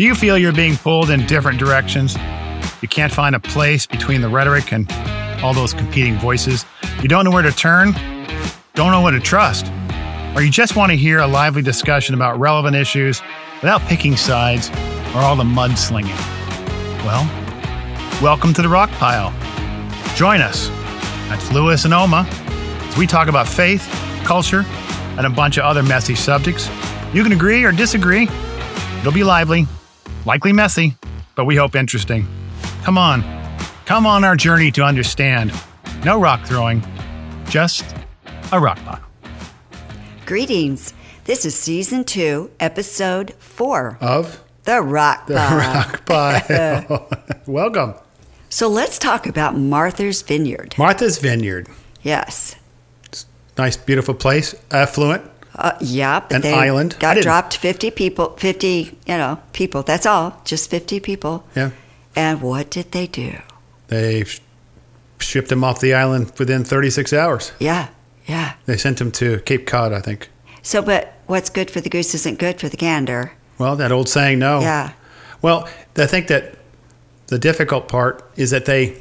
Do you feel you're being pulled in different directions? You can't find a place between the rhetoric and all those competing voices? You don't know where to turn? Don't know what to trust? Or you just want to hear a lively discussion about relevant issues without picking sides or all the mudslinging? Well, welcome to the Rock Pile. Join us. That's Lewis and Oma as we talk about faith, culture, and a bunch of other messy subjects. You can agree or disagree. It'll be lively, likely messy, but we hope interesting. Come on. Come on our journey to understand. No rock throwing, just a rock pile. Greetings. This is season two, episode four Of The Rock the Pile. Rock Pile. Welcome. So let's talk about Martha's Vineyard. Martha's Vineyard. Yes. Nice, beautiful place. Affluent. Uh, yep. An they island. Got dropped 50 people, 50, you know, people. That's all. Just 50 people. Yeah. And what did they do? They sh- shipped him off the island within 36 hours. Yeah. Yeah. They sent him to Cape Cod, I think. So, but what's good for the goose isn't good for the gander. Well, that old saying, no. Yeah. Well, I think that the difficult part is that they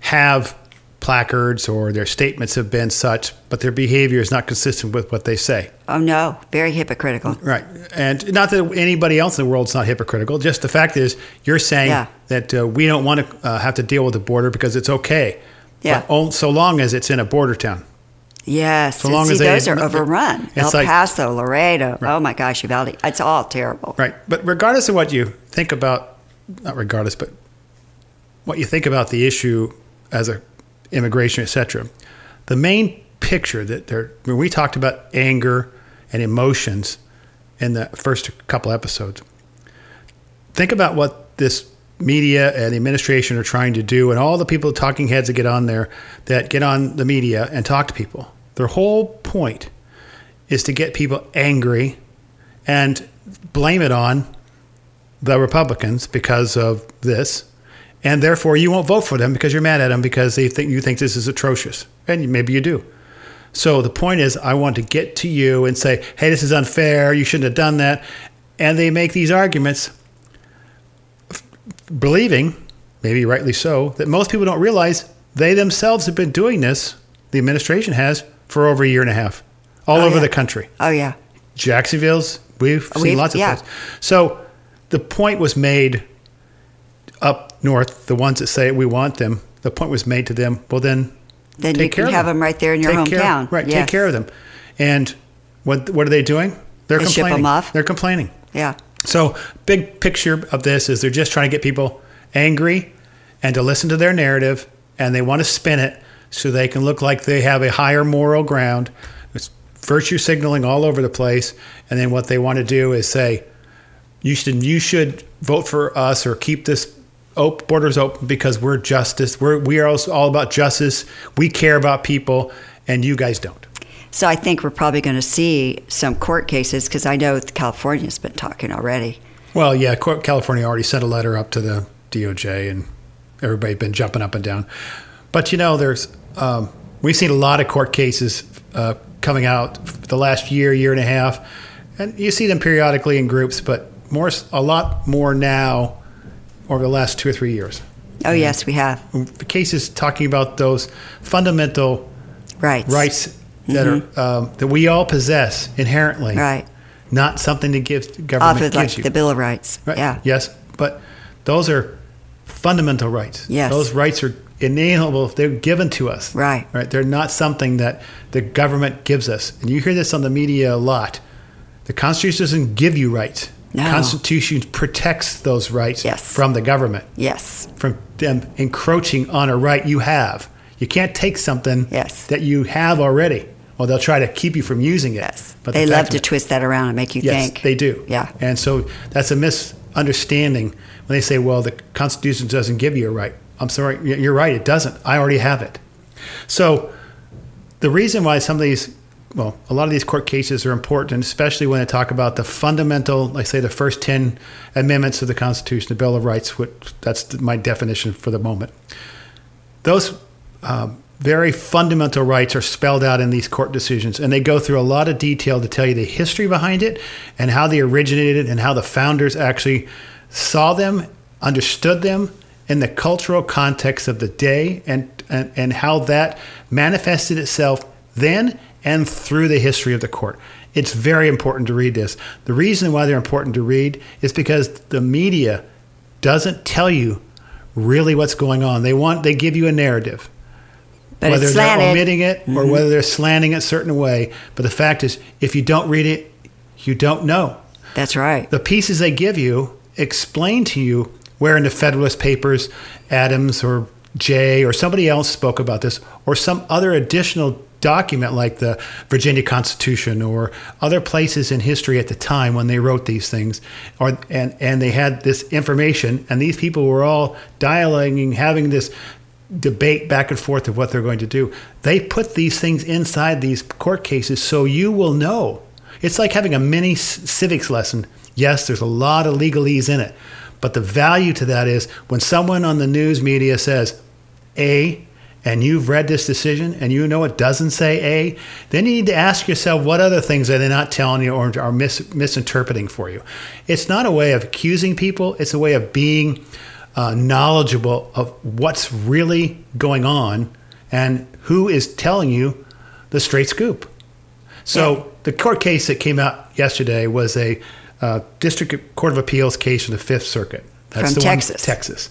have placards or their statements have been such, but their behavior is not consistent with what they say. Oh, no. Very hypocritical. Right. And not that anybody else in the world's not hypocritical. Just the fact is, you're saying Yeah. that uh, we don't want to uh, have to deal with the border because it's okay. Yeah. But so long as it's in a border town. Yes. So long see, as they- those are overrun. El like- Paso, Laredo. Oh, my gosh, Uvalde. It's all terrible. Right. But regardless of what you think about, not regardless, but what you think about the issue as a immigration, etc. The main picture that there, when we talked about anger and emotions in the first couple episodes, think about what this media and the administration are trying to do, and all the people, talking heads that get on there, that get on the media and talk to people. Their whole point is to get people angry and blame it on the Republicans because of this, and therefore you won't vote for them because you're mad at them because they think you think this is atrocious, and maybe you do. So the point is, I want to get to you and say, "Hey, this is unfair. You shouldn't have done that," and they make these arguments, f- believing, maybe rightly so, that most people don't realize they themselves have been doing this. The administration has for over a year and a half, all Oh, over yeah. the country. Oh, yeah. Jacksonville's. We've seen We've- lots of yeah. places. So the point was made up north, the ones that say we want them, the point was made to them, well, then Then you care can have them right there in your Take care- hometown. right, take care of them. And what, what are they doing? They're They ship 'em complaining. off. They're complaining. Yeah. So, big picture of this is they're just trying to get people angry and to listen to their narrative, and they want to spin it so they can look like they have a higher moral ground. It's virtue signaling all over the place, and then what they want to do is say, "You should you should vote for us or keep this op- borders open because we're justice. We're we are also all about justice. We care about people, and you guys don't." So I think we're probably going to see some court cases because I know California's been talking already. Well, yeah, California already sent a letter up to the DOJ, and everybody's been jumping up and down. But you know, there's um, we've seen a lot of court cases uh, coming out the last year, year and a half, and you see them periodically in groups, but more, a lot more now over the last two or three years. Oh, yes, we have. The cases talking about those fundamental Rights. rights that are um, that we all possess inherently, Mm-hmm. Right. Not something to give Off government of like gives you. the Bill of Rights. Right. Yeah. Yes, but those are fundamental rights. Yes. Those rights are inalienable. If they're given to us. Right. Right. They're not something that the government gives us. And you hear this on the media a lot. The Constitution doesn't give you rights. No. Constitution protects those rights Yes. from the government, Yes. from them encroaching on a right you have. You can't take something Yes. that you have already. Well, they'll try to keep you from using it. Yes. But they the love to it- twist that around and make you Yes, think. they do. Yeah. And so that's a misunderstanding when they say, well, the Constitution doesn't give you a right. I'm sorry, you're right, it doesn't. I already have it. So the reason why some of these, well, a lot of these court cases are important, especially when they talk about the fundamental, like say the first 10 amendments of the Constitution, the Bill of Rights, which that's my definition for the moment. Those um, very fundamental rights are spelled out in these court decisions, and they go through a lot of detail to tell you the history behind it and how they originated and how the founders actually saw them, understood them in the cultural context of the day, and, and, and how that manifested itself then and through the history of the court. It's very important to read this. The reason why they're important to read is because the media doesn't tell you really what's going on. They want they give you a narrative. But whether it's they're omitting it or mm-hmm. whether they're slanting it a certain way. But the fact is, if you don't read it, you don't know. That's right. The pieces they give you explain to you where in the Federalist Papers, Adams or Jay or somebody else spoke about this, or some other additional document like the Virginia Constitution or other places in history at the time when they wrote these things, or and and they had this information, and these people were all dialoguing, having this debate back and forth of what they're going to do. They put these things inside these court cases so you will know. It's like having a mini civics lesson. Yes, there's a lot of legalese in it, but the value to that is when someone on the news media says A, and you've read this decision and you know it doesn't say A, then you need to ask yourself what other things are they not telling you or are mis- misinterpreting for you. It's not a way of accusing people, it's a way of being uh, knowledgeable of what's really going on and who is telling you the straight scoop. So Yeah. the court case that came out yesterday was a uh, district court of appeals case from the Fifth Circuit. From the Texas. one, Texas,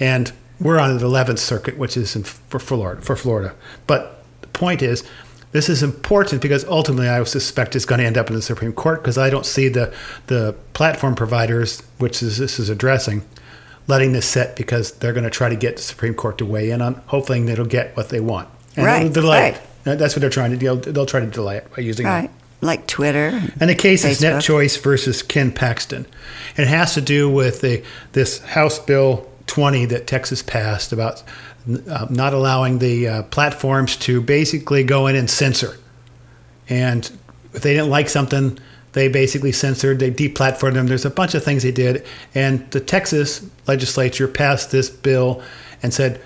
and we're on the Eleventh Circuit, which is in, for Florida. For Florida, but the point is, this is important because ultimately, I suspect it's going to end up in the Supreme Court because I don't see the the platform providers, which is this is addressing, letting this sit because they're going to try to get the Supreme Court to weigh in on, hoping they'll get what they want. And Right, delay right. it. That's what they're trying to do. They'll try to delay it by using Right. Like Twitter. and the case is Net Choice versus Ken Paxton. It has to do with the, this House Bill 20 that Texas passed about uh, not allowing the uh, platforms to basically go in and censor. And if they didn't like something, they basically censored, they deplatformed them. There's a bunch of things they did. And the Texas legislature passed this bill and said,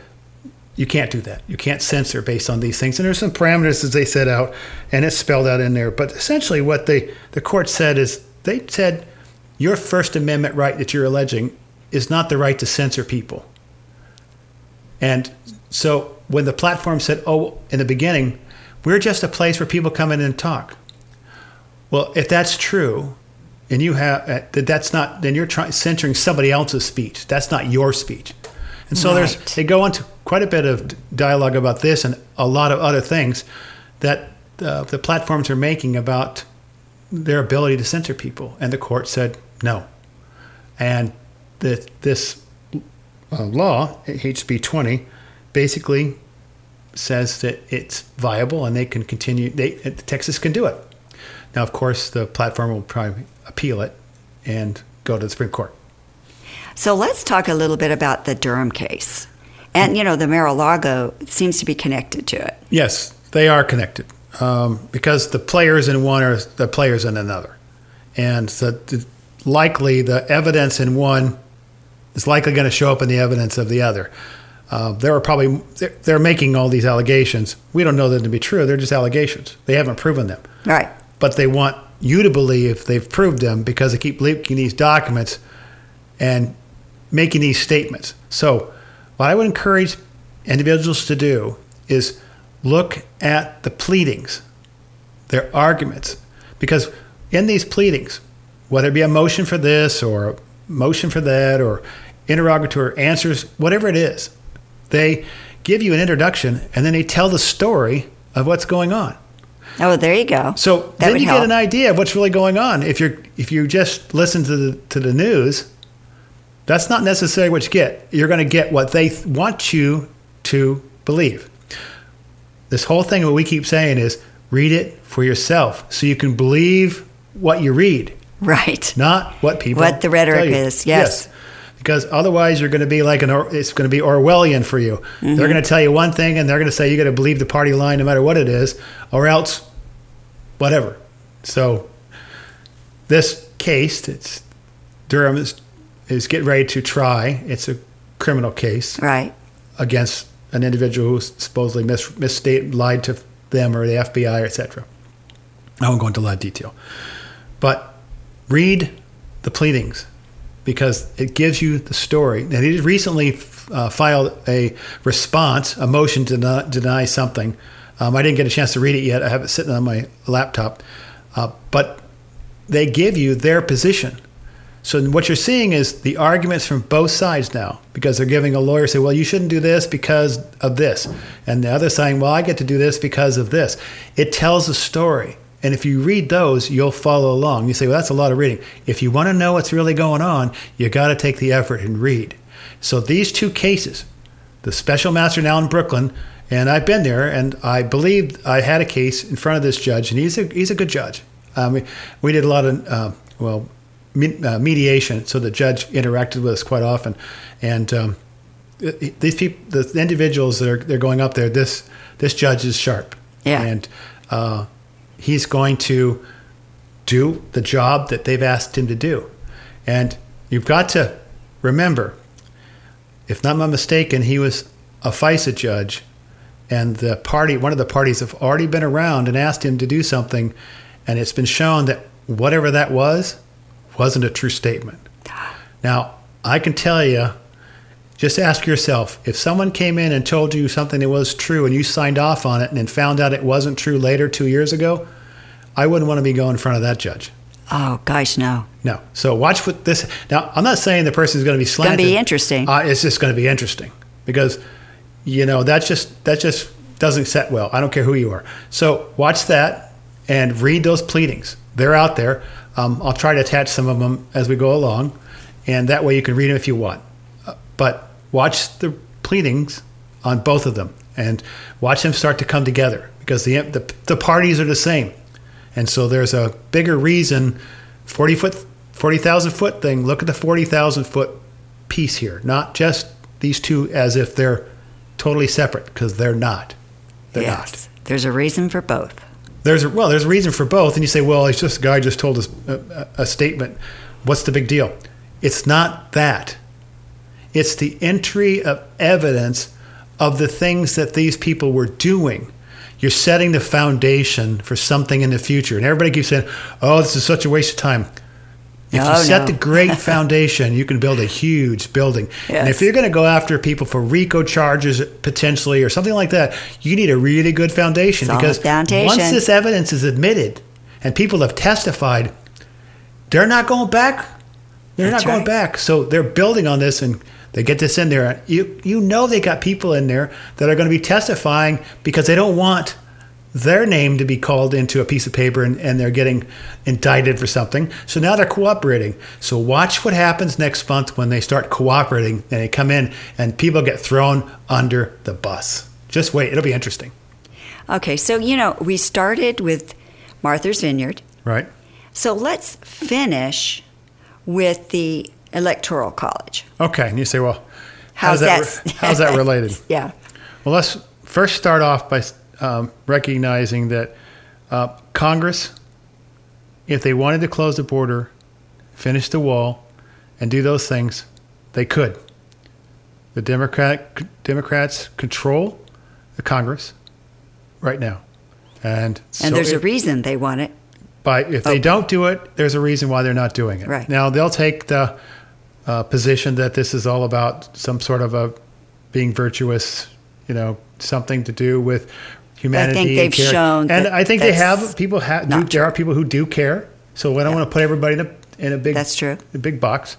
you can't do that. You can't censor based on these things. And there's some parameters that they set out, and it's spelled out in there. But essentially, what they the court said is they said your First Amendment right that you're alleging is not the right to censor people. And so when the platform said, "Oh, in the beginning, we're just a place where people come in and talk," well, if that's true, and you have uh, that, that's not then you're trying censoring somebody else's speech. That's not your speech. And so there's they go into quite a bit of dialogue about this and a lot of other things that uh, the platforms are making about their ability to censor people. And the court said no. And the, this uh, law, HB 20, basically says that it's viable and they can continue. They Texas can do it. Now, of course, the platform will probably appeal it and go to the Supreme Court. So let's talk a little bit about the Durham case. And, you know, the Mar-a-Lago seems to be connected to it. Yes, they are connected um, because the players in one are the players in another, and so the, likely the evidence in one is likely going to show up in the evidence of the other. Uh, there are probably they're, they're making all these allegations. We don't know them to be true. They're just allegations. They haven't proven them, Right. but they want you to believe they've proved them because they keep leaking these documents and making these statements. So, what I would encourage individuals to do is look at the pleadings, their arguments, because in these pleadings, whether it be a motion for this or a motion for that or interrogatory answers, whatever it is, they give you an introduction and then they tell the story of what's going on. Oh, there you go. So That then you help. get an idea of what's really going on. If you're if you just listen to the to the news, that's not necessarily what you get. You're going to get what they th- want you to believe. This whole thing, what we keep saying is read it for yourself, so you can believe what you read, Right. not what people What the rhetoric is, yes. Because otherwise, you're going to be like an Or- it's going to be Orwellian for you. Mm-hmm. They're going to tell you one thing, and they're going to say you got to believe the party line no matter what it is, or else whatever. So this case, it's Durham is is getting ready to try. It's a criminal case Right. against an individual who supposedly mis- misstate lied to them or the FBI, etc. I won't go into a lot of detail, but read the pleadings because it gives you the story. And he recently uh, filed a response, a motion to deny, deny something. Um, I didn't get a chance to read it yet. I have it sitting on my laptop. Uh, but they give you their position. So what you're seeing is the arguments from both sides now, because they're giving a lawyer say, "Well, you shouldn't do this because of this," and the other saying, "Well, I get to do this because of this." It tells a story, and if you read those, you'll follow along. You say, "Well, that's a lot of reading." If you want to know what's really going on, you got to take the effort and read. So these two cases, the special master now in Brooklyn, and I've been there, and I believe I had a case in front of this judge, and he's a he's a good judge. Um, we, we did a lot of uh, well uh, mediation, so the judge interacted with us quite often, and um, these people, the individuals that are they're going up there, this this judge is sharp, yeah, and uh, he's going to do the job that they've asked him to do, and you've got to remember, if not my mistaken, he was a FISA judge, and the party, one of the parties, have already been around and asked him to do something, and it's been shown that whatever that was wasn't a true statement. Now, I can tell you, just ask yourself if someone came in and told you something that was true and you signed off on it and then found out it wasn't true later, two years ago, I wouldn't want to be going in front of that judge. Oh, gosh, no. No. So watch what this. Now, I'm not saying the person is going to be slanted. It's going to be interesting. Uh, it's just going to be interesting because, you know, that's just that just doesn't set well. I don't care who you are. So watch that and read those pleadings. They're out there. Um, I'll try to attach some of them as we go along, and that way you can read them if you want. Uh, but watch the pleadings on both of them and watch them start to come together because the, the, the parties are the same. And so there's a bigger reason 40 foot, 40,000 foot thing. Look at the 40,000 foot piece here, not just these two as if they're totally separate because they're not. They're yes. not. There's a reason for both. There's a, well, there's a reason for both, and you say, well, it's just a guy just told us a, a statement. What's the big deal? It's not that. It's the entry of evidence of the things that these people were doing. You're setting the foundation for something in the future, and everybody keeps saying, "Oh, this is such a waste of time." If you set no. the great foundation, you can build a huge building. Yes. And if you're going to go after people for RICO charges potentially or something like that, you need a really good foundation Solid because foundation. once this evidence is admitted and people have testified, they're not going back. They're That's not going right. back. So they're building on this and they get this in there. You you know they got people in there that are going to be testifying because they don't want their name to be called into a piece of paper and, and they're getting indicted for something. So now they're cooperating. So watch what happens next month when they start cooperating and they come in and people get thrown under the bus. Just wait, it'll be interesting. Okay, so you know, we started with Martha's Vineyard. Right. So let's finish with the Electoral College. Okay, and you say, well, how's, how's that, how's that related? yeah. Well, let's first start off by um, recognizing that uh, Congress, if they wanted to close the border, finish the wall, and do those things, they could. The Democrat Democrats control the Congress right now, and and so there's it, a reason they want it. But if they don't do it, there's a reason why they're not doing it. Right. Now they'll take the uh, position that this is all about some sort of a being virtuous, you know, something to do with humanity. I think they've and shown, and I think they have people have. Do, there are people who do care. So I don't yeah. want to put everybody in a in a big that's true a big box.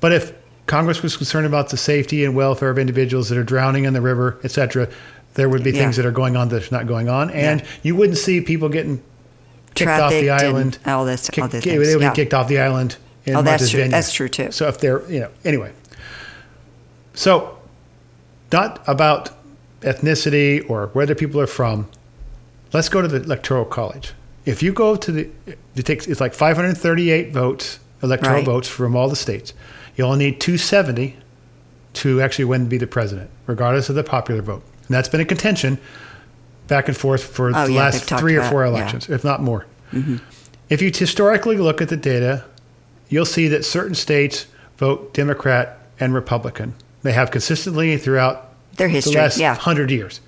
But if Congress was concerned about the safety and welfare of individuals that are drowning in the river, etc., there would be yeah. things that are going on that's not going on, and yeah. you wouldn't see people getting kicked off the island. all this, kick, all this. They would be kicked off the island. In oh, that's true. Vineyard. That's true too. So if they're, you know, anyway. So, not about ethnicity or where the people are from. Let's go to the electoral college. If you go to the, it takes it's like 538 votes, electoral right. votes from all the states. You only need 270 to actually win to be the president, regardless of the popular vote. And that's been a contention back and forth for oh, the yeah, last three or four elections, yeah. if not more. Mm-hmm. If you historically look at the data, you'll see that certain states vote Democrat and Republican. They have consistently throughout their history, the last yeah. hundred years,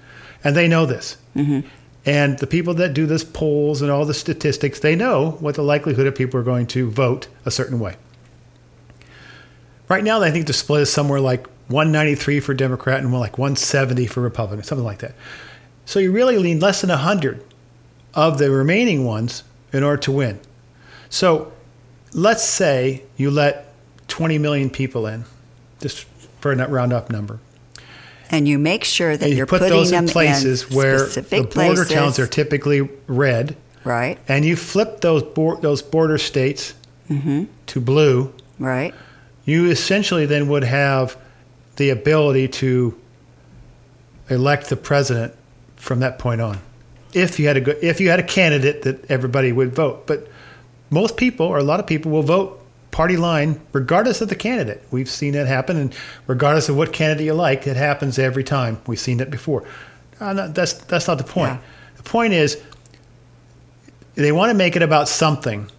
and they know this. Mm-hmm. And the people that do this polls and all the statistics, they know what the likelihood of people are going to vote a certain way. Right now, I think the split is somewhere like 193 for Democrat and like 170 for Republican, something like that. So you really need less than 100 of the remaining ones in order to win. So let's say you let 20 million people in, just for a round up number. And you make sure that And you you're put putting those them in places in where specific the border places, towns are typically red, right, and you flip those bor- those border states Mm-hmm. to blue. right, You essentially then would have the ability to elect the president from that point on, if you had a good, if you had a candidate that everybody would vote. But most people, or a lot of people, will vote party line regardless of the candidate. We've seen that happen, and regardless of what candidate you like, it happens every time. We've seen it before. Uh, no, that's that's not the point. Yeah. The point is they want to make it about something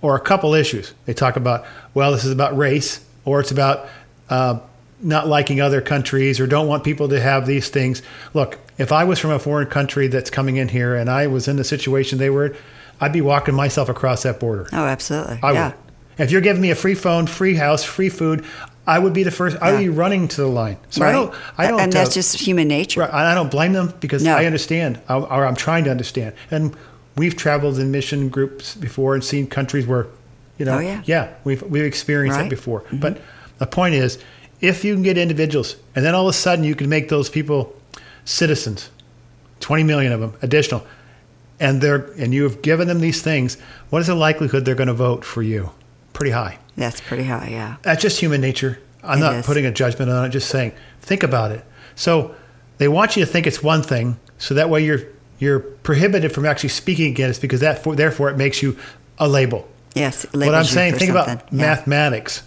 or a couple issues. They talk about, well, this is about race, or it's about uh, not liking other countries, or don't want people to have these things. Look, if I was from a foreign country that's coming in here and I was in the situation they were I'd be walking myself across that border. oh, absolutely, I yeah, would. If you're giving me a free phone, free house, free food, I would be the first. I would be running to the line. So right, I don't. I don't. and that's uh, just human nature. Right, I don't blame them because No. I understand, I- or I'm trying to understand. And we've traveled in mission groups before and seen countries where, you know, Oh, yeah. we've we've experienced Right. it before. But the point is, if you can get individuals, and then all of a sudden you can make those people citizens, 20 million of them additional, and they're and you have given them these things, what is the likelihood they're going to vote for you? Pretty high. That's pretty high, yeah. That's just human nature. I'm It not is. putting a judgment on it, just saying, think about it. So they want you to think it's one thing, so that way you're you're prohibited from actually speaking against because that for, therefore it makes you a label. Yes, what I'm saying, think something. about Yeah. mathematics,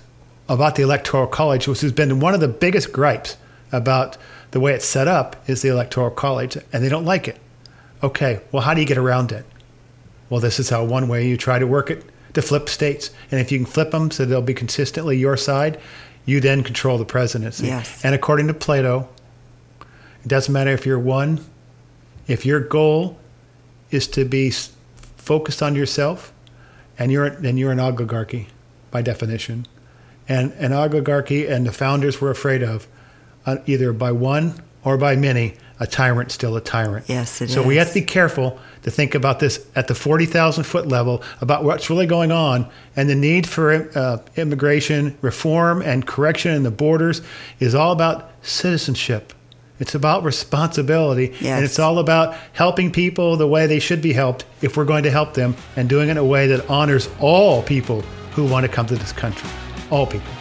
about the electoral college, which has been one of the biggest gripes about the way it's set up is the electoral college, and they don't like it. Okay, well, how do you get around it? Well, this is how one way you try to work it to flip states. And if you can flip them so they'll be consistently your side, you then control the presidency. Yes. And according to Plato, it doesn't matter if you're one, if your goal is to be focused on yourself, and you're then you're an oligarchy by definition. And an oligarchy and the founders were afraid of uh, either by one or by many, a tyrant still a tyrant. Yes, it so we have to be careful to think about this at the 40,000 foot level about what's really going on and the need for uh, immigration reform and correction in the borders is all about citizenship. It's about responsibility and it's all about helping people the way they should be helped if we're going to help them and doing it in a way that honors all people who want to come to this country. All people.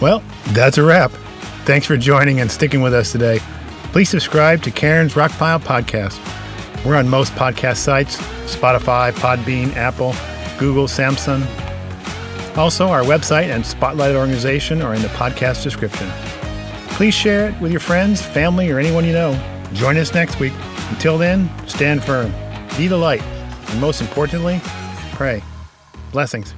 Well, that's a wrap. Thanks for joining and sticking with us today. Please subscribe to Cairn's Rockpile Podcast. We're on most podcast sites Spotify, Podbean, Apple, Google, Samsung. Also, our website and Spotlight organization are in the podcast description. Please share it with your friends, family, or anyone you know. Join us next week. Until then, stand firm, be the light, and most importantly, pray. Blessings.